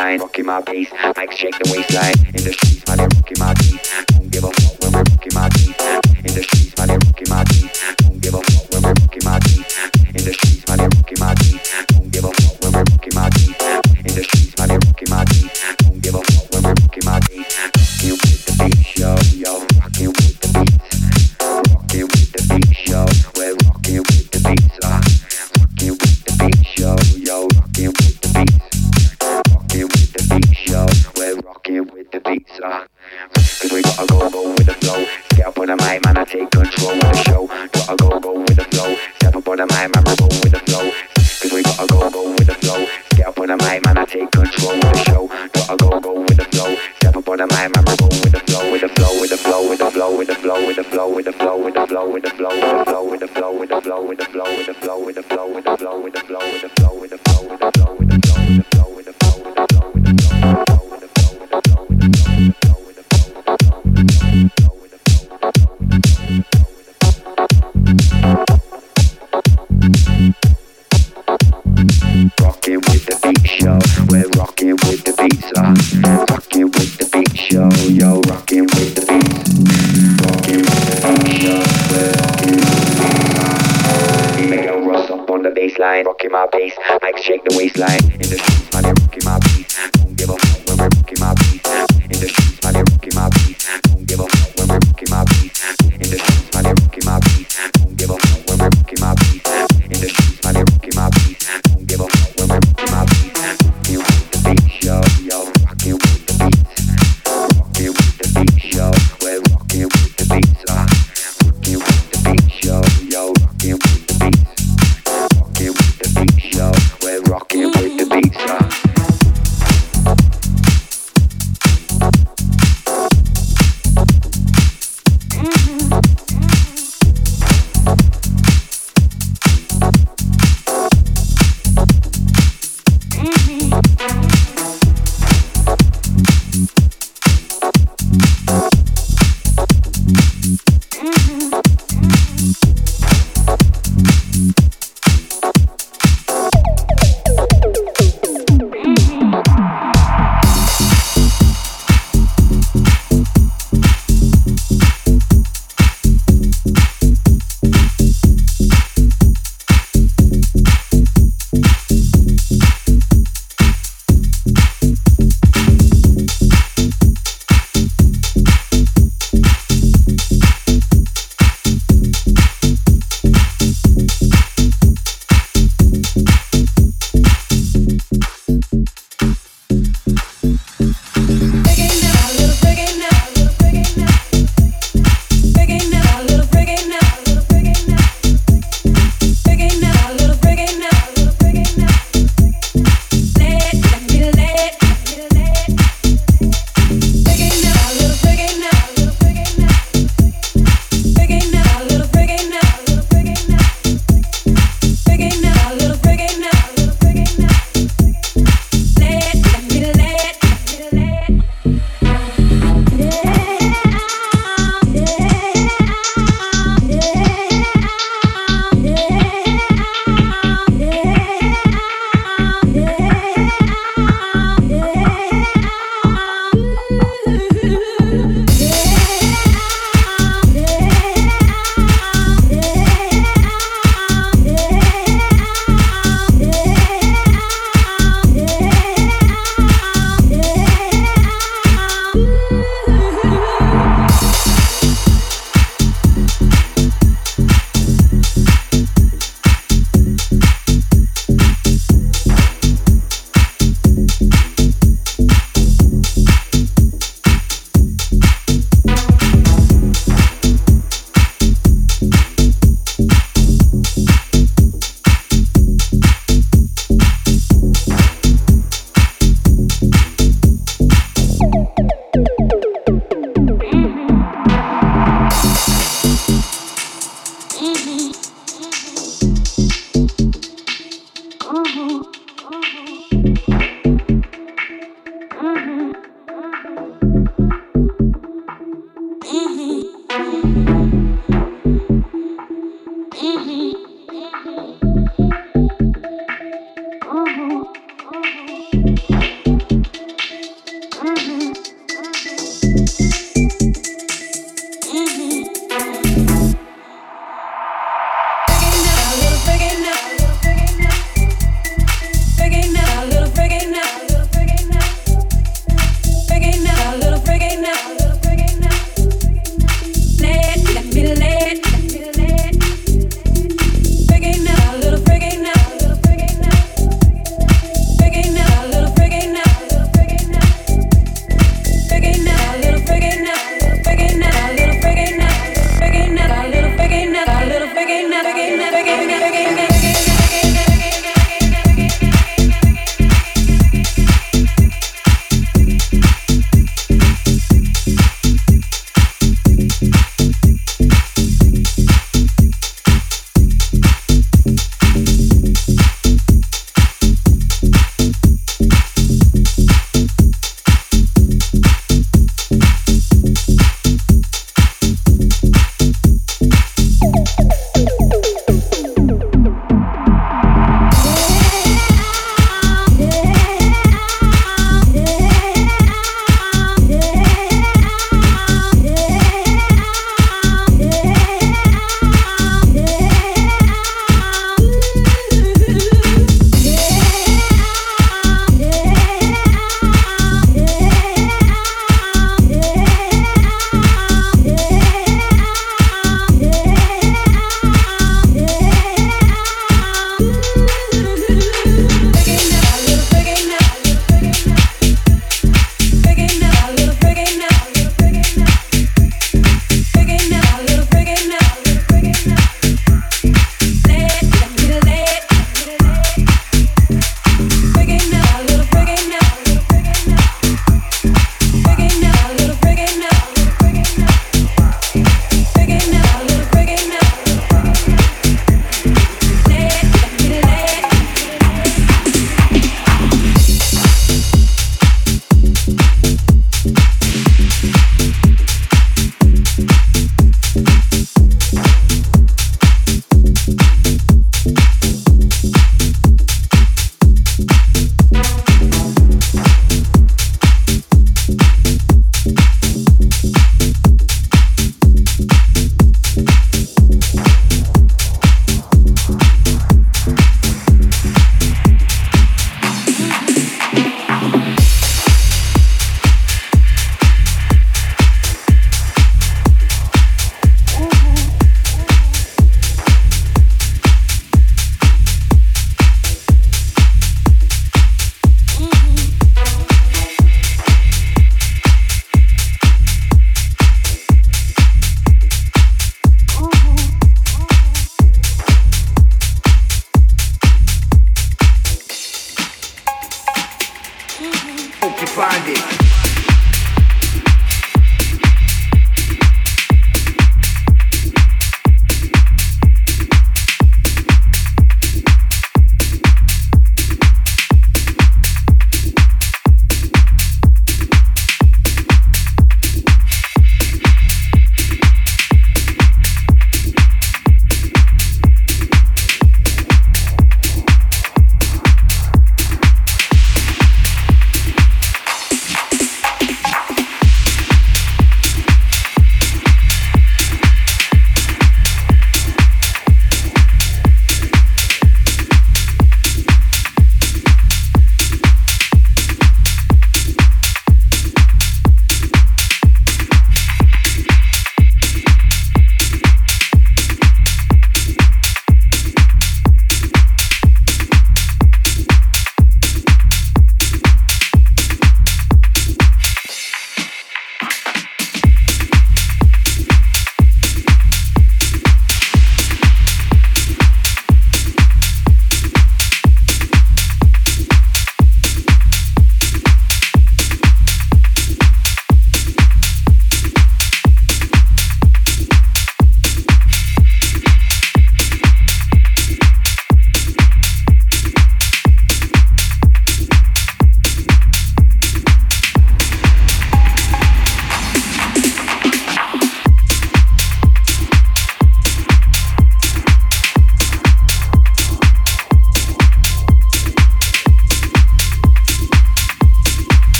waistline, rocking my bass. Like shake the waistline in the streets, man, they're rocking my beat. Don't give a fuck when we're rocking my beat. In the streets, man, they're rocking my beat. Don't give a fuck when we're rocking my beat. In the streets, man, they're rocking my beat. Don't give a fuck when we're rocking my beat. In the streets, man, they're rocking my beat. take control of the show. Gotta go, go with the flow. Step up on the mic, man, roll with the flow. Cause we gotta go, go with the flow. Step up on the mic, man, I take control of the show. Gotta go, go with the flow. Step up on the mic, man, roll go with the flow, with the flow, with the flow, with the flow, with the flow, with the flow, with the flow, with the flow, with the flow, with the flow, with the flow, with the flow, with the flow, with the flow, with the flow, with the flow, with the flow, with the flow. line, rocking my pace, mics shake the waistline. In the streets, man, they rocking my pace.